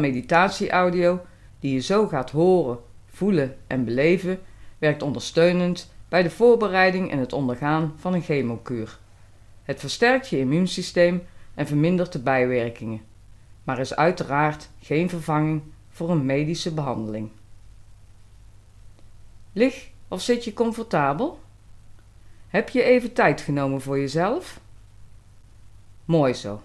Meditatieaudio die je zo gaat horen, voelen en beleven, werkt ondersteunend bij de voorbereiding en het ondergaan van een chemokuur. Het versterkt je immuunsysteem en vermindert de bijwerkingen, maar is uiteraard geen vervanging voor een medische behandeling. Lig of zit je comfortabel? Heb je even tijd genomen voor jezelf? Mooi zo.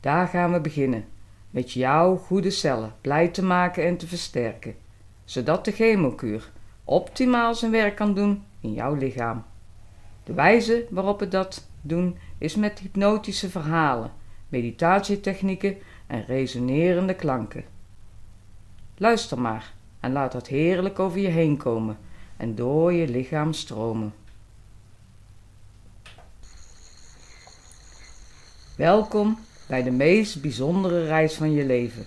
Daar gaan we beginnen, met jouw goede cellen blij te maken en te versterken, zodat de chemokuur optimaal zijn werk kan doen in jouw lichaam. De wijze waarop we dat doen is met hypnotische verhalen, meditatietechnieken en resonerende klanken. Luister maar en laat dat heerlijk over je heen komen en door je lichaam stromen. Welkom bij de meest bijzondere reis van je leven.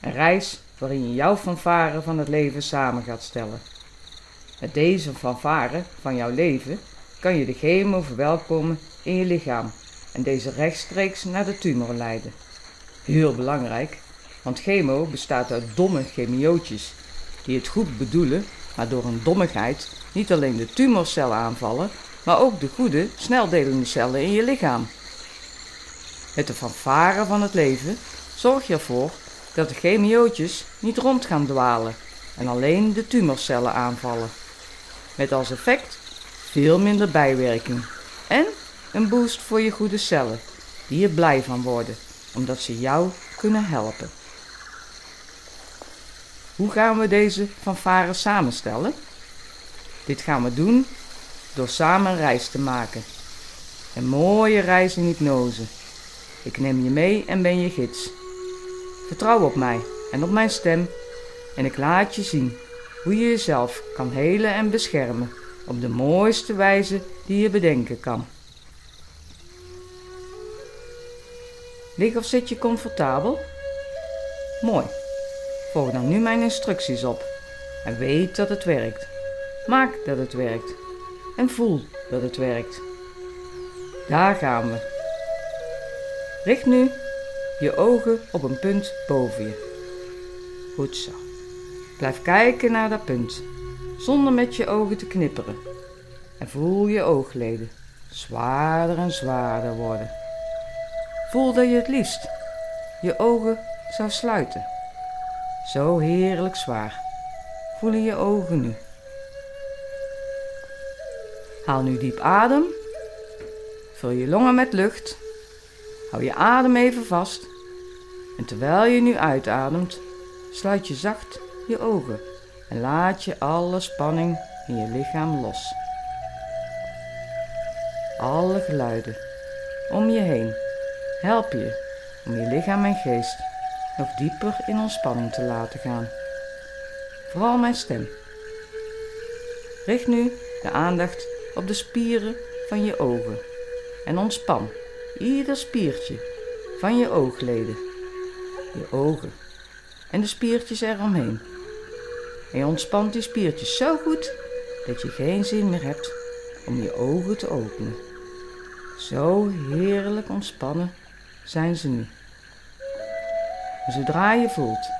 Een reis waarin je jouw fanfare van het leven samen gaat stellen. Met deze fanfare van jouw leven kan je de chemo verwelkomen in je lichaam en deze rechtstreeks naar de tumor leiden. Heel belangrijk, want chemo bestaat uit domme chemiootjes die het goed bedoelen, maar door hun dommigheid niet alleen de tumorcellen aanvallen, maar ook de goede, sneldelende cellen in je lichaam. Met de fanfare van het leven zorg je ervoor dat de chemiootjes niet rond gaan dwalen en alleen de tumorcellen aanvallen. Met als effect veel minder bijwerking en een boost voor je goede cellen, die er blij van worden, omdat ze jou kunnen helpen. Hoe gaan we deze fanfare samenstellen? Dit gaan we doen door samen een reis te maken. Een mooie reis in hypnose. Ik neem je mee en ben je gids. Vertrouw op mij en op mijn stem en ik laat je zien hoe je jezelf kan helen en beschermen op de mooiste wijze die je bedenken kan. Lig of zit je comfortabel? Mooi. Volg dan nu mijn instructies op en weet dat het werkt. Maak dat het werkt en voel dat het werkt. Daar gaan we. Richt nu je ogen op een punt boven je. Goed zo. Blijf kijken naar dat punt, zonder met je ogen te knipperen. En voel je oogleden zwaarder en zwaarder worden. Voel dat je het liefst je ogen zou sluiten. Zo heerlijk zwaar. Voelen je ogen nu. Haal nu diep adem. Vul je longen met lucht. Hou je adem even vast. En terwijl je nu uitademt, sluit je zacht je ogen en laat je alle spanning in je lichaam los. Alle geluiden om je heen helpen je om je lichaam en geest nog dieper in ontspanning te laten gaan. Vooral mijn stem. Richt nu de aandacht op de spieren van je ogen en ontspan ieder spiertje van je oogleden, je ogen en de spiertjes eromheen. En je ontspant die spiertjes zo goed dat je geen zin meer hebt om je ogen te openen. Zo heerlijk ontspannen zijn ze nu. Zodra je voelt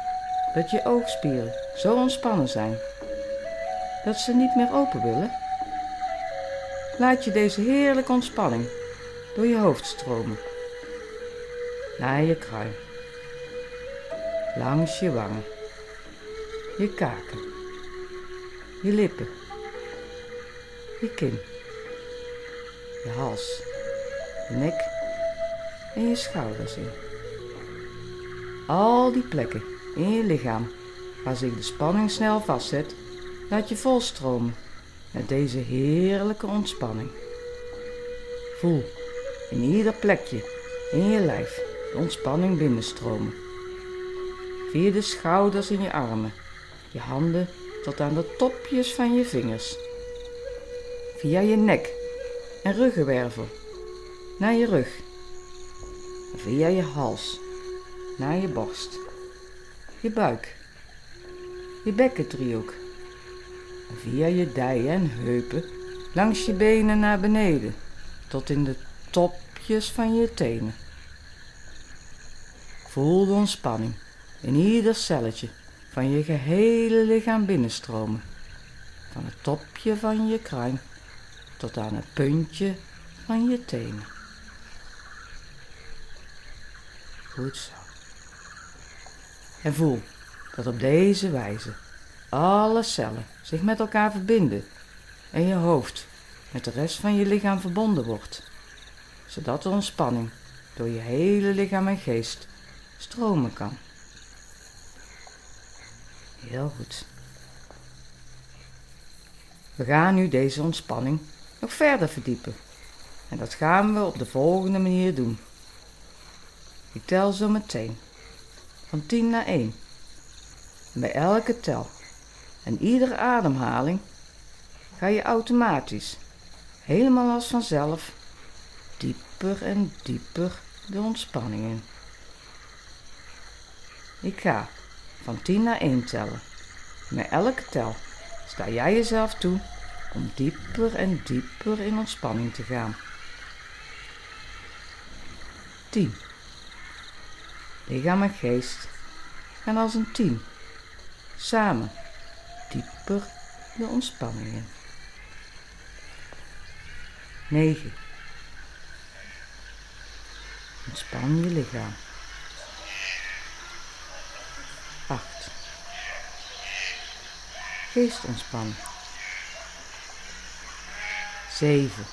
dat je oogspieren zo ontspannen zijn dat ze niet meer open willen, laat je deze heerlijke ontspanning door je hoofd stromen. Naar je kruin, langs je wangen, je kaken, je lippen, je kin, je hals, je nek. En je schouders in. Al die plekken in je lichaam waar zich de spanning snel vastzet, laat je volstromen met deze heerlijke ontspanning. Voel in ieder plekje in je lijf de ontspanning binnenstromen. Via de schouders in je armen, je handen tot aan de topjes van je vingers. Via je nek en ruggenwervel naar je rug. Via je hals naar je borst, je buik, je bekkendriehoek. Via je dijen en heupen langs je benen naar beneden tot in de topjes van je tenen. Voel de ontspanning in ieder celletje van je gehele lichaam binnenstromen. Van het topje van je kruin tot aan het puntje van je tenen. Goed zo. En voel dat op deze wijze alle cellen zich met elkaar verbinden en je hoofd met de rest van je lichaam verbonden wordt, zodat de ontspanning door je hele lichaam en geest stromen kan. Heel goed. We gaan nu deze ontspanning nog verder verdiepen. En dat gaan we op de volgende manier doen. Ik tel zo meteen. Van 10 naar 1. En bij elke tel en iedere ademhaling ga je automatisch, helemaal als vanzelf, dieper en dieper de ontspanning in. Ik ga van 10 naar 1 tellen. Met elke tel sta jij jezelf toe om dieper en dieper in ontspanning te gaan. 10. Lichaam en geest gaan als een team. Samen dieper de ontspanning in. 9. Ontspan je lichaam. 8. Geest ontspannen. 7.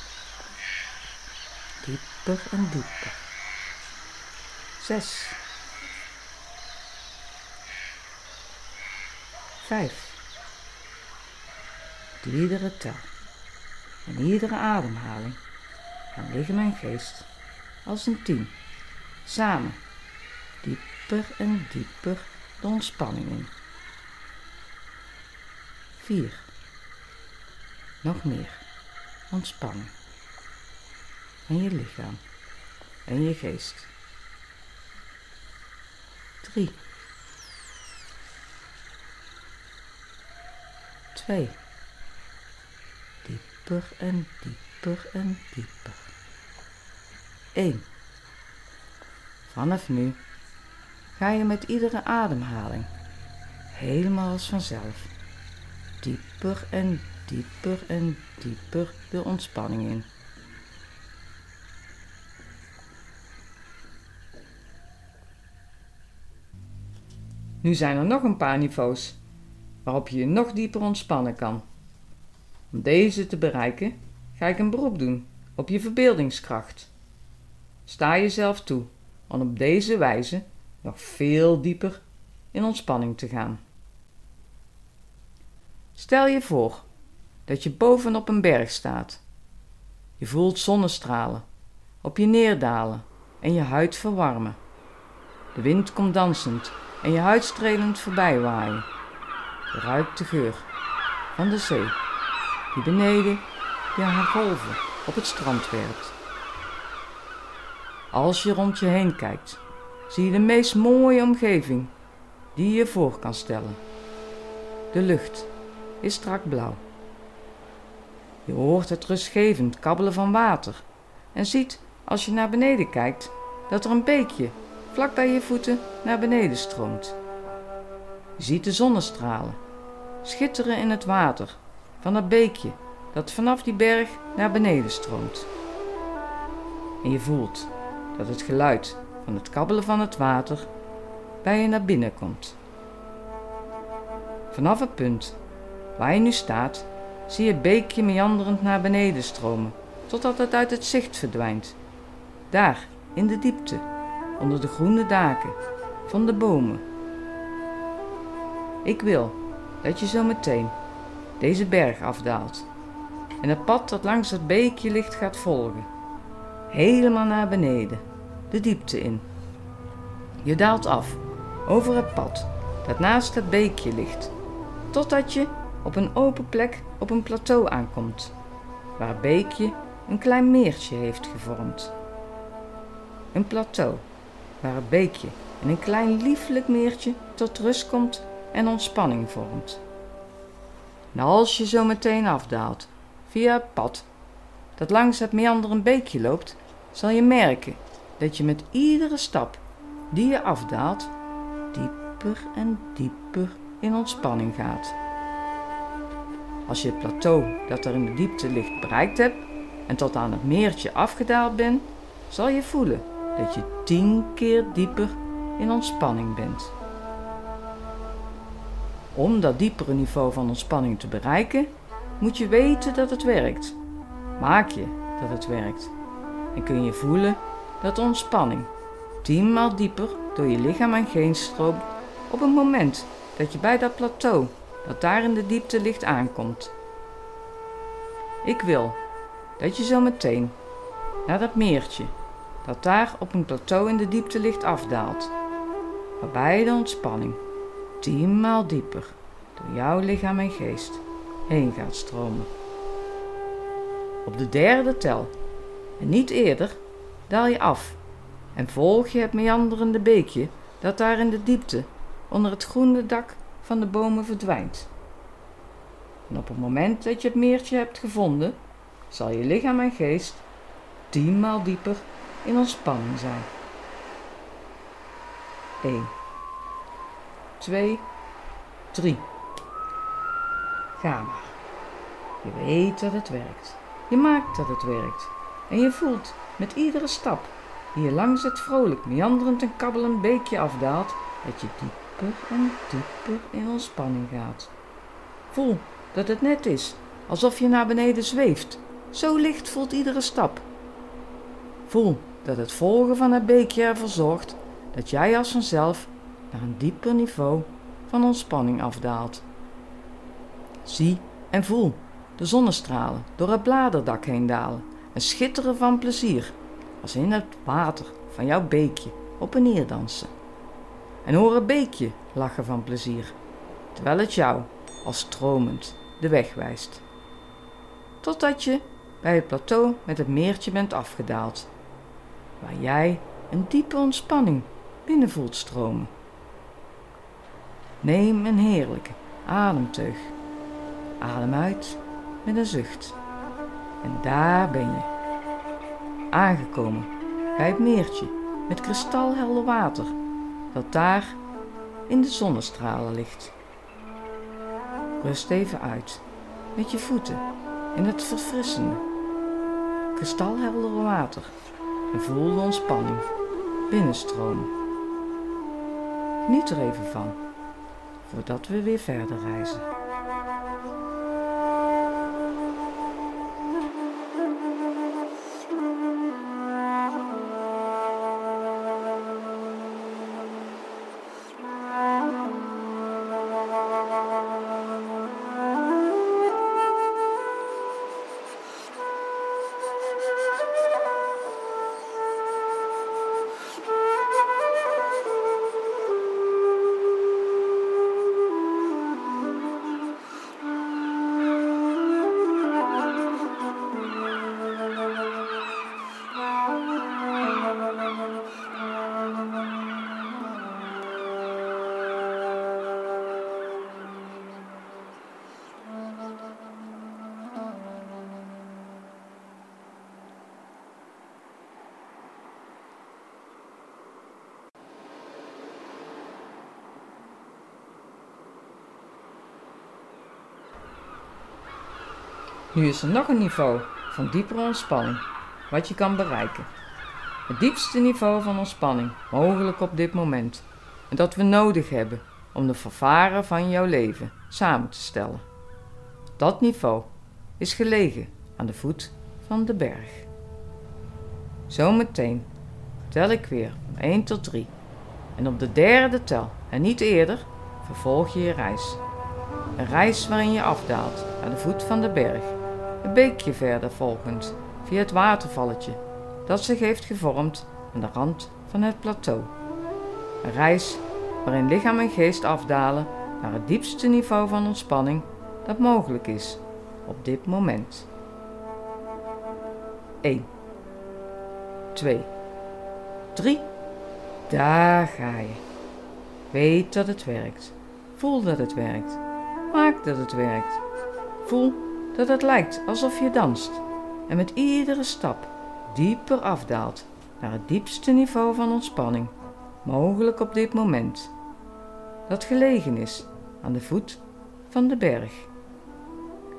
Dieper en dieper. 6. 5. Iedere tel en iedere ademhaling gaan lichaam en geest als een team samen dieper en dieper de ontspanning in. 4. Nog meer ontspanning. En je lichaam en je geest. 3. 2. Dieper en dieper en dieper. 1. Vanaf nu ga je met iedere ademhaling helemaal als vanzelf dieper en dieper en dieper de ontspanning in. Nu zijn er nog een paar niveaus waarop je je nog dieper ontspannen kan. Om deze te bereiken ga ik een beroep doen op je verbeeldingskracht. Sta jezelf toe om op deze wijze nog veel dieper in ontspanning te gaan. Stel je voor dat je bovenop een berg staat. Je voelt zonnestralen op je neerdalen en je huid verwarmen. De wind komt dansend en je huid strelend voorbij waaien. Je ruikt de geur van de zee die beneden je haar golven op het strand werpt. Als je rond je heen kijkt, zie je de meest mooie omgeving die je voor kan stellen. De lucht is strak blauw. Je hoort het rustgevend kabbelen van water en ziet als je naar beneden kijkt dat er een beekje vlak bij je voeten naar beneden stroomt. Je ziet de zonnestralen schitteren in het water van dat beekje dat vanaf die berg naar beneden stroomt. En je voelt dat het geluid van het kabbelen van het water bij je naar binnen komt. Vanaf het punt waar je nu staat, zie je het beekje meanderend naar beneden stromen, totdat het uit het zicht verdwijnt. Daar, in de diepte, onder de groene daken van de bomen. Ik wil dat je zo meteen deze berg afdaalt en het pad dat langs het beekje ligt gaat volgen. Helemaal naar beneden, de diepte in. Je daalt af over het pad dat naast het beekje ligt, totdat je op een open plek op een plateau aankomt, waar het beekje een klein meertje heeft gevormd. Een plateau waar het beekje in een klein lieflijk meertje tot rust komt en ontspanning vormt. En als je zo meteen afdaalt via het pad dat langs het meanderend beekje loopt, zal je merken dat je met iedere stap die je afdaalt, dieper en dieper in ontspanning gaat. Als je het plateau dat er in de diepte ligt bereikt hebt en tot aan het meertje afgedaald bent, zal je voelen dat je tien keer dieper in ontspanning bent. Om dat diepere niveau van ontspanning te bereiken, moet je weten dat het werkt. Maak je dat het werkt. En kun je voelen dat ontspanning tienmaal dieper door je lichaam en geest stroomt op het moment dat je bij dat plateau dat daar in de diepte ligt aankomt. Ik wil dat je zo meteen naar dat meertje dat daar op een plateau in de diepte ligt afdaalt, waarbij de ontspanning tienmaal dieper door jouw lichaam en geest heen gaat stromen. Op de derde tel, en niet eerder, daal je af en volg je het meanderende beekje dat daar in de diepte onder het groene dak van de bomen verdwijnt. En op het moment dat je het meertje hebt gevonden, zal je lichaam en geest tienmaal dieper in ontspanning zijn. 1, 2, 3. Ga maar. Je weet dat het werkt. Je maakt dat het werkt. En je voelt met iedere stap die je langs het vrolijk meanderend en kabbelend beekje afdaalt, dat je dieper en dieper in ontspanning gaat. Voel dat het net is alsof je naar beneden zweeft. Zo licht voelt iedere stap. Voel dat het volgen van het beekje ervoor zorgt dat jij als vanzelf naar een dieper niveau van ontspanning afdaalt. Zie en voel de zonnestralen door het bladerdak heen dalen en schitteren van plezier als in het water van jouw beekje op en neer dansen. En hoor het beekje lachen van plezier, terwijl het jou als stromend de weg wijst. Totdat je bij het plateau met het meertje bent afgedaald, waar jij een diepe ontspanning binnen voelt stromen. Neem een heerlijke ademteug. Adem uit met een zucht. En daar ben je. Aangekomen bij het meertje met kristalhelder water dat daar in de zonnestralen ligt. Rust even uit met je voeten in het verfrissende, kristalheldere water en voel de ontspanning binnenstromen. Geniet er even van voordat we weer verder reizen. Nu is er nog een niveau van diepere ontspanning wat je kan bereiken. Het diepste niveau van ontspanning mogelijk op dit moment en dat we nodig hebben om de vervaren van jouw leven samen te stellen. Dat niveau is gelegen aan de voet van de berg. Zometeen tel ik weer van 1 tot 3 en op de derde tel en niet eerder vervolg je je reis. Een reis waarin je afdaalt aan de voet van de berg een beekje verder volgend, via het watervalletje dat zich heeft gevormd aan de rand van het plateau. Een reis waarin lichaam en geest afdalen naar het diepste niveau van ontspanning dat mogelijk is op dit moment. 1, 2, 3. Daar ga je. Weet dat het werkt. Voel dat het werkt. Maak dat het werkt. Voel dat het lijkt alsof je danst en met iedere stap dieper afdaalt naar het diepste niveau van ontspanning mogelijk op dit moment, dat gelegen is aan de voet van de berg,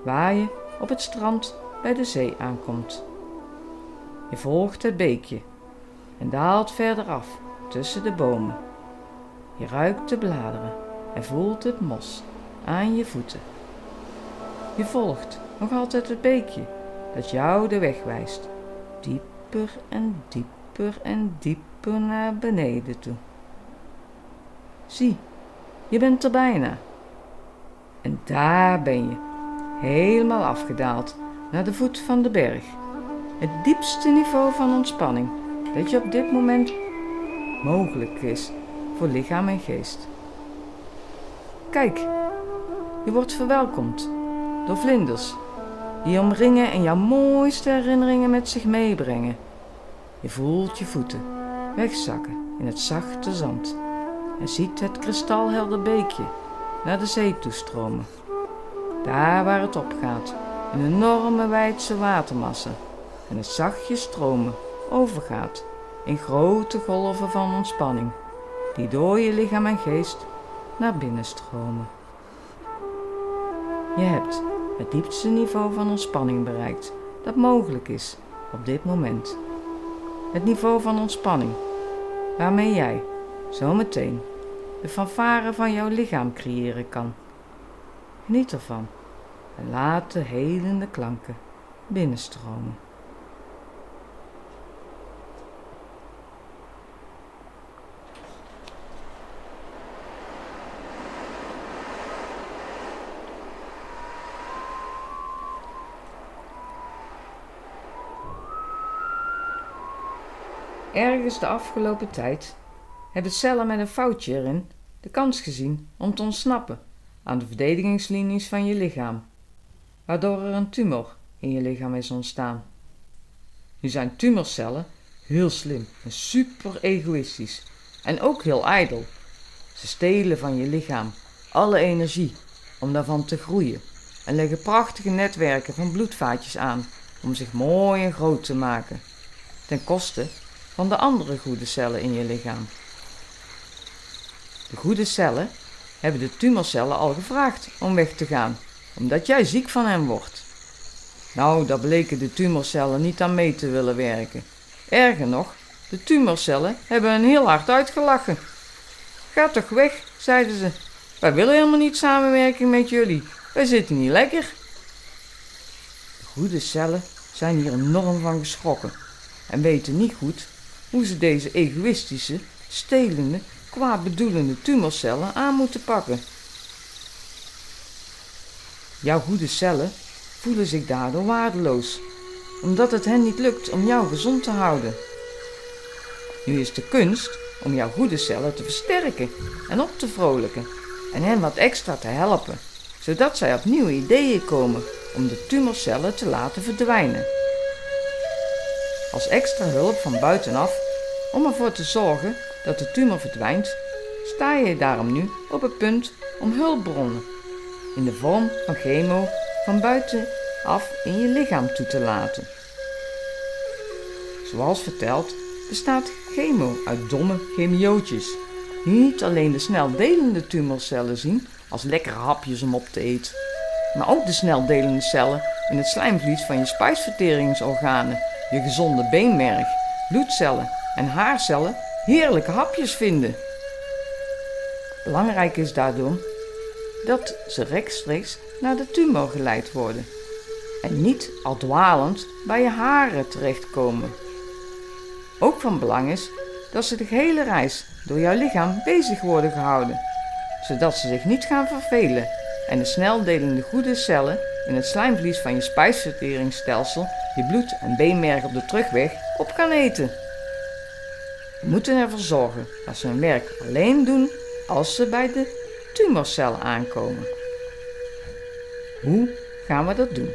waar je op het strand bij de zee aankomt. Je volgt het beekje en daalt verder af tussen de bomen. Je ruikt de bladeren en voelt het mos aan je voeten. Je volgt nog altijd het beekje dat jou de weg wijst, dieper en dieper en dieper naar beneden toe. Zie, je bent er bijna. En daar ben je, helemaal afgedaald naar de voet van de berg. Het diepste niveau van ontspanning dat je op dit moment mogelijk is voor lichaam en geest. Kijk, je wordt verwelkomd door vlinders die omringen en jouw mooiste herinneringen met zich meebrengen. Je voelt je voeten wegzakken in het zachte zand en ziet het kristalhelder beekje naar de zee toestromen. Daar waar het opgaat, een enorme wijdse watermassa en het zachtjes stromen overgaat in grote golven van ontspanning die door je lichaam en geest naar binnen stromen. Je hebt het diepste niveau van ontspanning bereikt dat mogelijk is op dit moment. Het niveau van ontspanning waarmee jij zometeen de fanfare van jouw lichaam creëren kan. Geniet ervan en laat de helende klanken binnenstromen. Ergens de afgelopen tijd hebben cellen met een foutje erin de kans gezien om te ontsnappen aan de verdedigingslinies van je lichaam, waardoor er een tumor in je lichaam is ontstaan. Nu zijn tumorcellen heel slim en super egoïstisch en ook heel ijdel. Ze stelen van je lichaam alle energie om daarvan te groeien en leggen prachtige netwerken van bloedvaatjes aan om zich mooi en groot te maken, ten koste van de andere goede cellen in je lichaam. De goede cellen hebben de tumorcellen al gevraagd om weg te gaan, omdat jij ziek van hen wordt. Nou, daar bleken de tumorcellen niet aan mee te willen werken. Erger nog, de tumorcellen hebben hen heel hard uitgelachen. Ga toch weg, zeiden ze. Wij willen helemaal niet samenwerken met jullie. Wij zitten niet lekker. De goede cellen zijn hier enorm van geschrokken en weten niet goed hoe ze deze egoïstische, stelende, kwaadbedoelende tumorcellen aan moeten pakken. Jouw goede cellen voelen zich daardoor waardeloos, omdat het hen niet lukt om jou gezond te houden. Nu is de kunst om jouw goede cellen te versterken en op te vrolijken en hen wat extra te helpen, zodat zij op nieuwe ideeën komen om de tumorcellen te laten verdwijnen. Als extra hulp van buitenaf om ervoor te zorgen dat de tumor verdwijnt, sta je daarom nu op het punt om hulpbronnen in de vorm van chemo van buitenaf in je lichaam toe te laten. Zoals verteld bestaat chemo uit domme chemiootjes die niet alleen de snel delende tumorcellen zien als lekkere hapjes om op te eten, maar ook de snel delende cellen in het slijmvlies van je spijsverteringsorganen, je gezonde beenmerg, bloedcellen en haarcellen heerlijke hapjes vinden. Belangrijk is daardoor dat ze rechtstreeks naar de tumor geleid worden en niet al dwalend bij je haren terechtkomen. Ook van belang is dat ze de hele reis door jouw lichaam bezig worden gehouden, zodat ze zich niet gaan vervelen en de sneldelende goede cellen in het slijmvlies van je spijsverteringsstelsel je bloed en beenmerg op de terugweg op gaan eten. We moeten ervoor zorgen dat ze hun werk alleen doen als ze bij de tumorcellen aankomen. Hoe gaan we dat doen?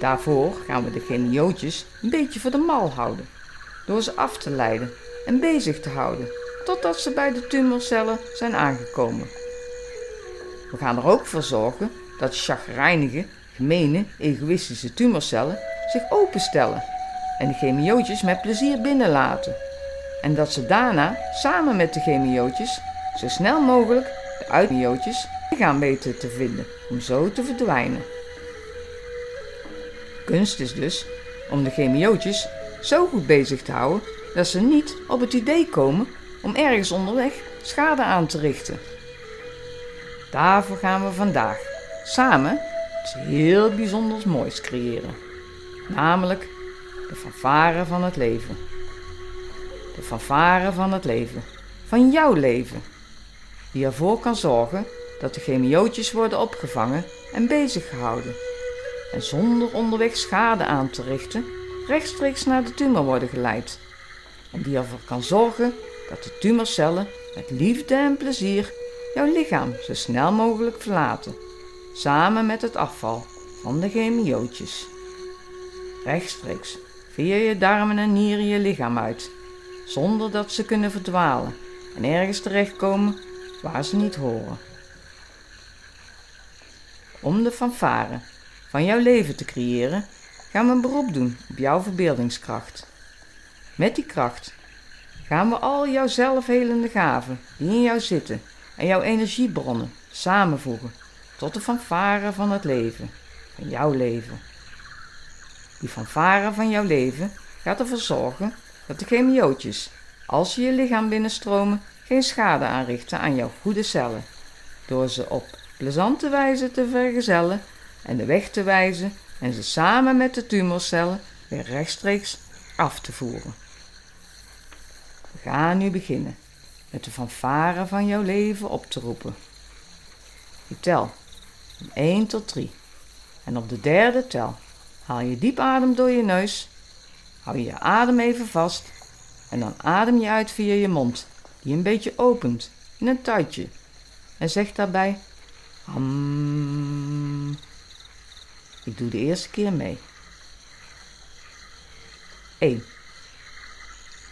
Daarvoor gaan we de geniootjes een beetje voor de mal houden, door ze af te leiden en bezig te houden totdat ze bij de tumorcellen zijn aangekomen. We gaan er ook voor zorgen dat chagrijnige, gemene, egoïstische tumorcellen zich openstellen en de chemiootjes met plezier binnenlaten En dat ze daarna samen met de chemiootjes zo snel mogelijk de uitmiootjes lichaam weten te vinden om zo te verdwijnen. Kunst is dus om de chemiootjes zo goed bezig te houden dat ze niet op het idee komen om ergens onderweg schade aan te richten. Daarvoor gaan we vandaag samen heel bijzonders moois creëren, namelijk de fanfare van het leven. De fanfare van het leven, van jouw leven, die ervoor kan zorgen dat de chemiootjes worden opgevangen en bezig gehouden en zonder onderweg schade aan te richten rechtstreeks naar de tumor worden geleid. En die ervoor kan zorgen dat de tumorcellen met liefde en plezier jouw lichaam zo snel mogelijk verlaten, samen met het afval van de chemiootjes. Rechtstreeks via je darmen en nieren je lichaam uit, zonder dat ze kunnen verdwalen en ergens terechtkomen waar ze niet horen. Om de fanfare van jouw leven te creëren, gaan we een beroep doen op jouw verbeeldingskracht. Met die kracht gaan we al jouw zelfhelende gaven die in jou zitten en jouw energiebronnen samenvoegen tot de fanfare van het leven, van jouw leven. Die fanfare van jouw leven gaat ervoor zorgen dat de chemiootjes, als ze je lichaam binnenstromen, geen schade aanrichten aan jouw goede cellen, door ze op plezante wijze te vergezellen en de weg te wijzen en ze samen met de tumorcellen weer rechtstreeks af te voeren. We gaan nu beginnen met de fanfare van jouw leven op te roepen. Ik tel 1 tot 3 en op de derde tel haal je diep adem door je neus, hou je adem even vast en dan adem je uit via je mond, die een beetje opent in een tuitje en zeg daarbij ham. Ik doe de eerste keer mee. 1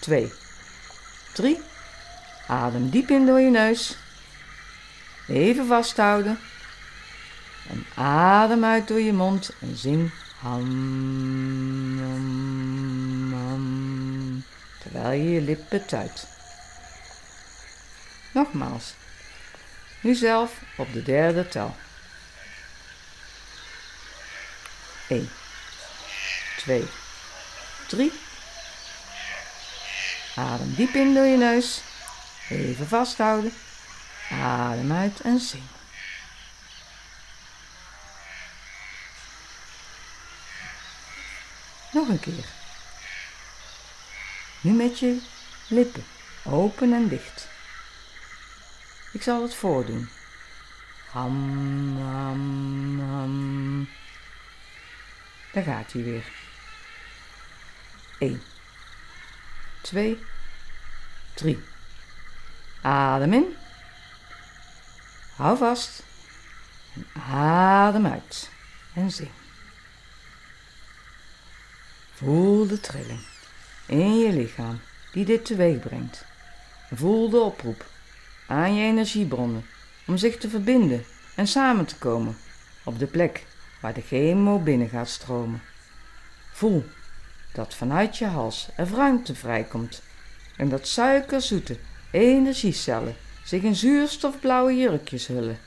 2 3 Adem diep in door je neus. Even vasthouden. Adem uit door je mond en zing ham, ham terwijl je je lippen tuit. Nogmaals. Nu zelf op de derde tel. 1, 2, 3. Adem diep in door je neus. Even vasthouden. Adem uit en zing. Nog een keer. Nu met je lippen open en dicht. Ik zal het voordoen. Ham, ham, ham. Daar gaat hij weer. 1, 2, 3. Adem in. Hou vast. Adem uit. En zing. Voel de trilling in je lichaam die dit teweeg brengt. Voel de oproep aan je energiebronnen om zich te verbinden en samen te komen op de plek waar de chemo binnen gaat stromen. Voel dat vanuit je hals er ruimte vrijkomt en dat suikerzoete energiecellen zich in zuurstofblauwe jurkjes hullen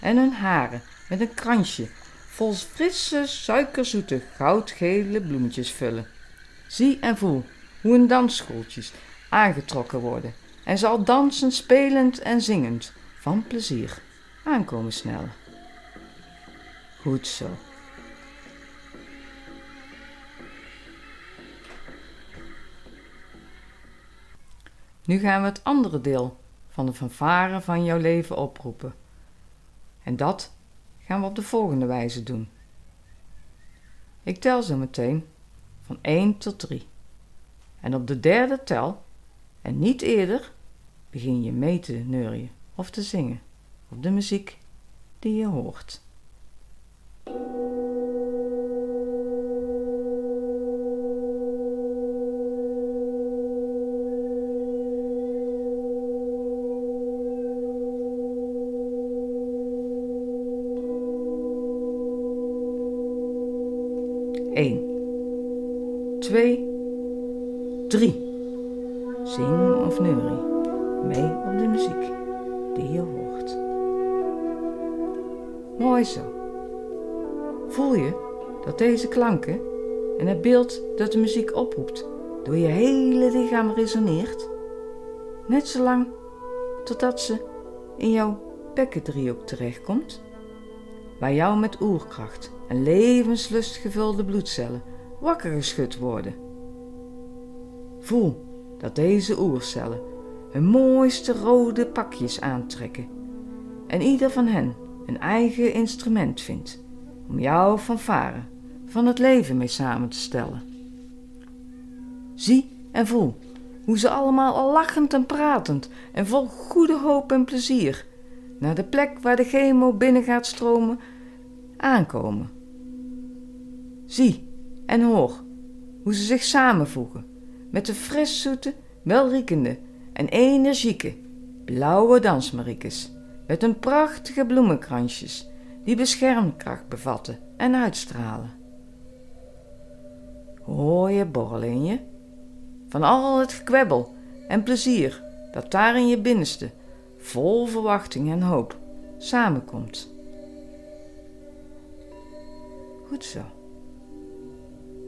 en hun haren met een kransje vol frisse suikerzoete goudgele bloemetjes vullen. Zie en voel hoe hun dansschooltjes aangetrokken worden en zal dansen spelend en zingend van plezier aankomen snellen. Goed zo. Nu gaan we het andere deel van de fanfare van jouw leven oproepen. En dat gaan we op de volgende wijze doen. Ik tel zo meteen van 1 tot 3. En op de derde tel, en niet eerder, begin je mee te neurien of te zingen op de muziek die je hoort. 3. Zing of neurie, mee op de muziek die je hoort. Mooi zo. Voel je dat deze klanken en het beeld dat de muziek oproept door je hele lichaam resoneert? Net zolang totdat ze in jouw bekkendriehoek terechtkomt, waar jou met oerkracht en levenslust gevulde bloedcellen wakker geschud worden. Voel dat deze oercellen hun mooiste rode pakjes aantrekken en ieder van hen een eigen instrument vindt om jouw fanfare van het leven mee samen te stellen. Zie en voel hoe ze allemaal al lachend en pratend en vol goede hoop en plezier naar de plek waar de chemo binnen gaat stromen aankomen. Zie en hoor hoe ze zich samenvoegen met de fris zoete, welriekende en energieke blauwe dansmariekes met hun prachtige bloemenkransjes die beschermkracht bevatten en uitstralen. Hoor je borrelen in je? Van al het gekwebbel en plezier dat daar in je binnenste, vol verwachting en hoop, samenkomt. Goed zo.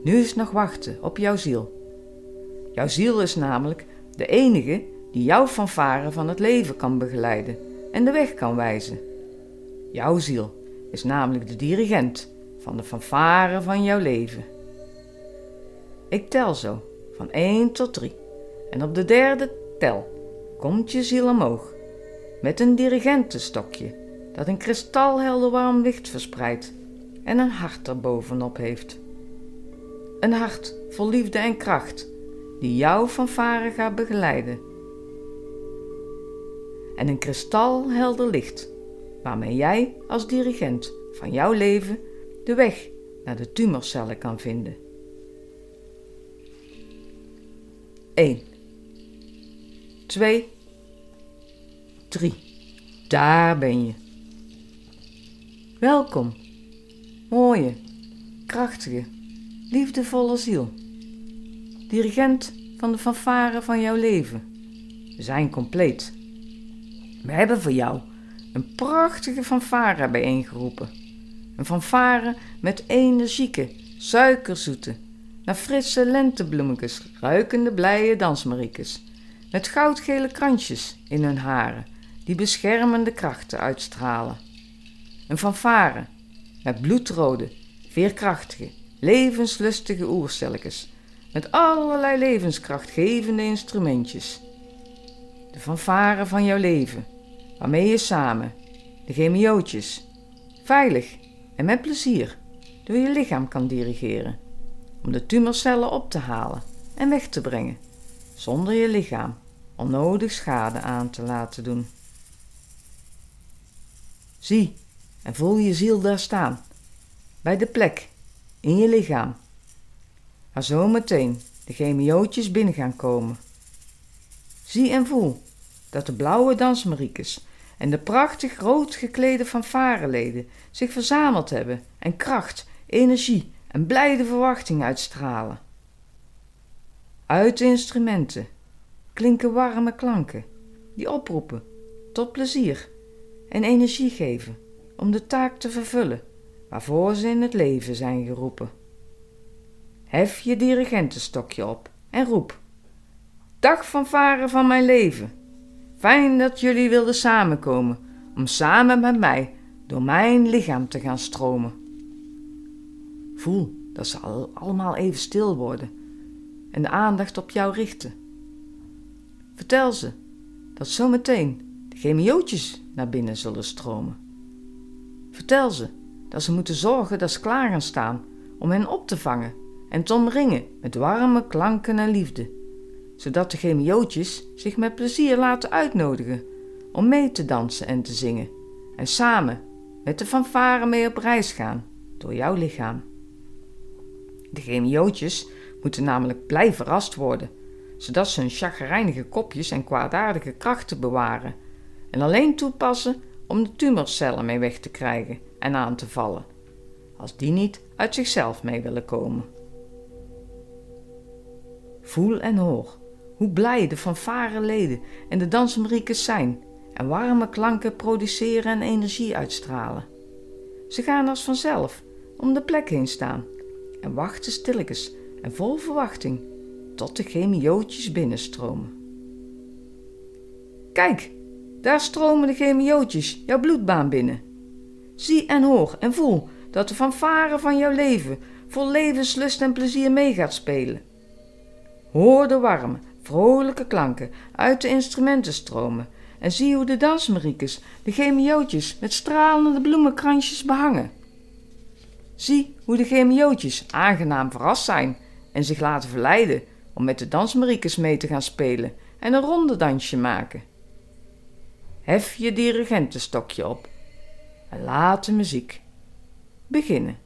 Nu is nog wachten op jouw ziel. Jouw ziel is namelijk de enige die jouw fanfare van het leven kan begeleiden en de weg kan wijzen. Jouw ziel is namelijk de dirigent van de fanfare van jouw leven. Ik tel zo van 1 tot 3 en op de derde tel komt je ziel omhoog met een dirigentenstokje dat een kristalhelder warm licht verspreidt en een hart erbovenop heeft. Een hart vol liefde en kracht die jou fanfare gaat begeleiden. En een kristalhelder licht waarmee jij als dirigent van jouw leven de weg naar de tumorcellen kan vinden. 1, 2, 3. Daar ben je. Welkom, mooie, krachtige, liefdevolle ziel. Dirigent van de fanfare van jouw leven. We zijn compleet. We hebben voor jou een prachtige fanfare bijeengeroepen. Een fanfare met energieke, suikerzoete, naar frisse lentebloemetjes ruikende blije dansmariekes. Met goudgele krantjes in hun haren, die beschermende krachten uitstralen. Een fanfare met bloedrode, veerkrachtige, levenslustige oercelletjes, met allerlei levenskrachtgevende instrumentjes. De fanfare van jouw leven waarmee je samen, de chemiootjes, veilig en met plezier door je lichaam kan dirigeren, om de tumorcellen op te halen en weg te brengen, zonder je lichaam onnodig schade aan te laten doen. Zie en voel je ziel daar staan, bij de plek in je lichaam, waar zometeen de chemiootjes binnen gaan komen. Zie en voel dat de blauwe dansmariekes en de prachtig rood geklede fanfareleden zich verzameld hebben en kracht, energie en blijde verwachting uitstralen. Uit de instrumenten klinken warme klanken die oproepen tot plezier en energie geven om de taak te vervullen waarvoor ze in het leven zijn geroepen. Hef je dirigentenstokje op en roep: Dag fanfare van mijn leven! Fijn dat jullie wilden samenkomen om samen met mij door mijn lichaam te gaan stromen. Voel dat ze al allemaal even stil worden en de aandacht op jou richten. Vertel ze dat zometeen de chemiootjes naar binnen zullen stromen. Vertel ze dat ze moeten zorgen dat ze klaar gaan staan om hen op te vangen en te omringen met warme klanken en liefde zodat de chemiootjes zich met plezier laten uitnodigen om mee te dansen en te zingen en samen met de fanfare mee op reis gaan door jouw lichaam. De chemiootjes moeten namelijk blij verrast worden, zodat ze hun chagrijnige kopjes en kwaadaardige krachten bewaren en alleen toepassen om de tumorcellen mee weg te krijgen en aan te vallen, als die niet uit zichzelf mee willen komen. Voel en hoor hoe blij de fanfareleden en de dansmariekes zijn en warme klanken produceren en energie uitstralen. Ze gaan als vanzelf om de plek heen staan en wachten stilletjes en vol verwachting tot de chemiootjes binnenstromen. Kijk, daar stromen de chemiootjes jouw bloedbaan binnen. Zie en hoor en voel dat de fanfare van jouw leven vol levenslust en plezier mee gaat spelen. Hoor de warme, vrolijke klanken uit de instrumenten stromen en zie hoe de dansmariekes de chemiootjes met stralende bloemenkransjes behangen. Zie hoe de chemiootjes aangenaam verrast zijn en zich laten verleiden om met de dansmariekes mee te gaan spelen en een rondedansje maken. Hef je dirigentenstokje op en laat de muziek beginnen,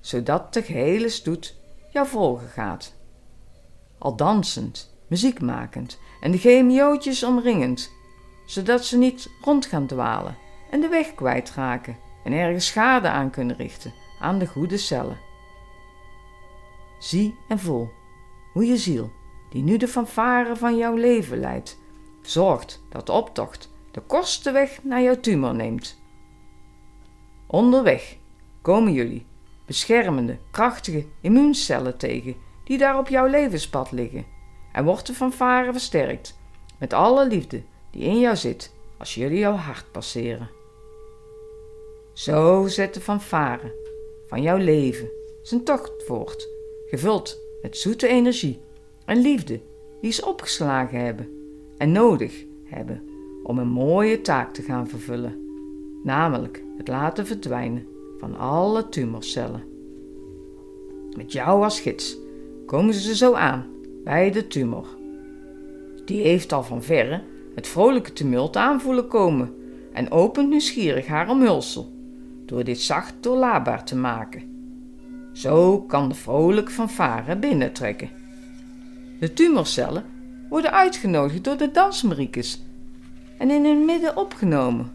zodat de gehele stoet jou volgen gaat. Al dansend, muziekmakend en de chemiootjes omringend, zodat ze niet rond gaan dwalen en de weg kwijtraken en ergens schade aan kunnen richten aan de goede cellen. Zie en voel hoe je ziel, die nu de fanfare van jouw leven leidt, zorgt dat de optocht de kortste weg naar jouw tumor neemt. Onderweg komen jullie beschermende, krachtige immuuncellen tegen die daar op jouw levenspad liggen en wordt de fanfare versterkt met alle liefde die in jou zit als jullie jouw hart passeren. Zo zet de fanfare van jouw leven zijn tocht voort, gevuld met zoete energie en liefde die ze opgeslagen hebben en nodig hebben om een mooie taak te gaan vervullen, namelijk het laten verdwijnen van alle tumorcellen. Met jou als gids komen ze zo aan bij de tumor. Die heeft al van verre het vrolijke tumult aanvoelen komen en opent nieuwsgierig haar omhulsel door dit zacht doorlaatbaar te maken. Zo kan de vrolijk fanfare binnentrekken. De tumorcellen worden uitgenodigd door de dansmariekes en in hun midden opgenomen.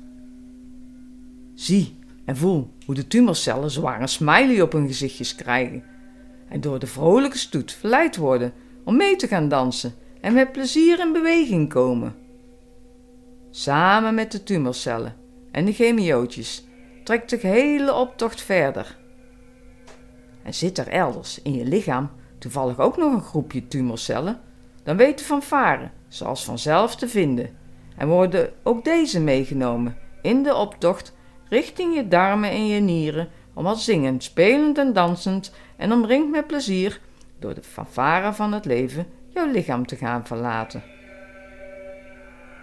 Zie en voel hoe de tumorcellen zwaar een smiley op hun gezichtjes krijgen en door de vrolijke stoet verleid worden om mee te gaan dansen en met plezier in beweging komen. Samen met de tumorcellen en de chemiootjes trekt de hele optocht verder. En zit er elders in je lichaam toevallig ook nog een groepje tumorcellen, dan weet de fanfare zoals vanzelf te vinden en worden ook deze meegenomen in de optocht richting je darmen en je nieren om al zingend, spelend en dansend en omringd met plezier door de fanfare van het leven jouw lichaam te gaan verlaten.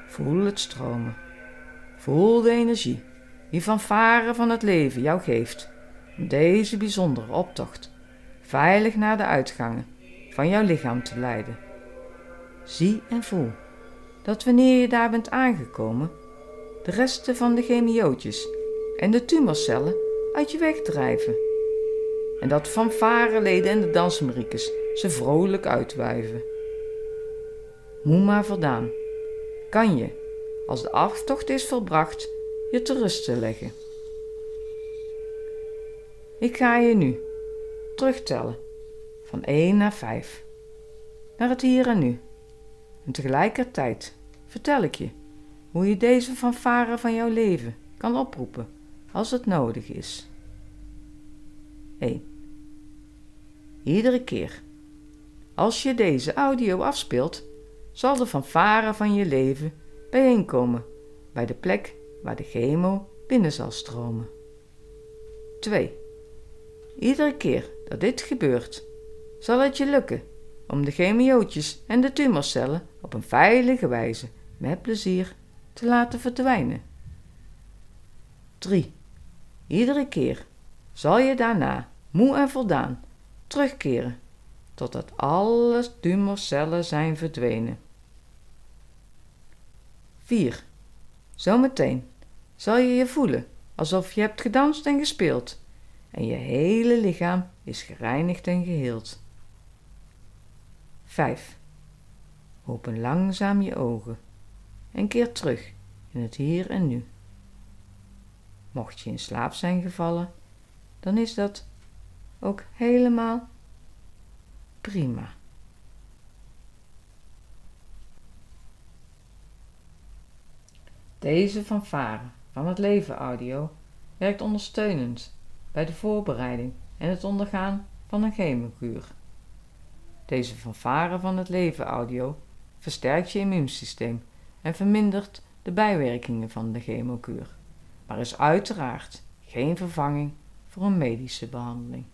Voel het stromen. Voel de energie die fanfare van het leven jou geeft om deze bijzondere optocht veilig naar de uitgangen van jouw lichaam te leiden. Zie en voel dat wanneer je daar bent aangekomen, de resten van de chemiootjes en de tumorcellen uit je weg drijven. En dat fanfareleden en de dansmariekes ze vrolijk uitwuiven. Moe maar voldaan, kan je, als de aftocht is volbracht, je te rusten leggen. Ik ga je nu terugtellen van 1 naar 5 naar het hier en nu. En tegelijkertijd vertel ik je hoe je deze fanfare van jouw leven kan oproepen als het nodig is. 1. Iedere keer als je deze audio afspeelt, zal de fanfare van je leven bijeenkomen bij de plek waar de chemo binnen zal stromen. 2. Iedere keer dat dit gebeurt, zal het je lukken om de chemiootjes en de tumorcellen op een veilige wijze met plezier te laten verdwijnen. 3. Iedere keer zal je daarna, moe en voldaan, terugkeren totdat alle tumorcellen zijn verdwenen. 4. Zometeen zal je je voelen alsof je hebt gedanst en gespeeld en je hele lichaam is gereinigd en geheeld. 5. Open langzaam je ogen en keer terug in het hier en nu. Mocht je in slaap zijn gevallen, dan is dat ook helemaal prima. Deze fanfare van het leven audio werkt ondersteunend bij de voorbereiding en het ondergaan van een chemokuur. Deze fanfare van het leven audio versterkt je immuunsysteem en vermindert de bijwerkingen van de chemokuur, maar is uiteraard geen vervanging voor een medische behandeling.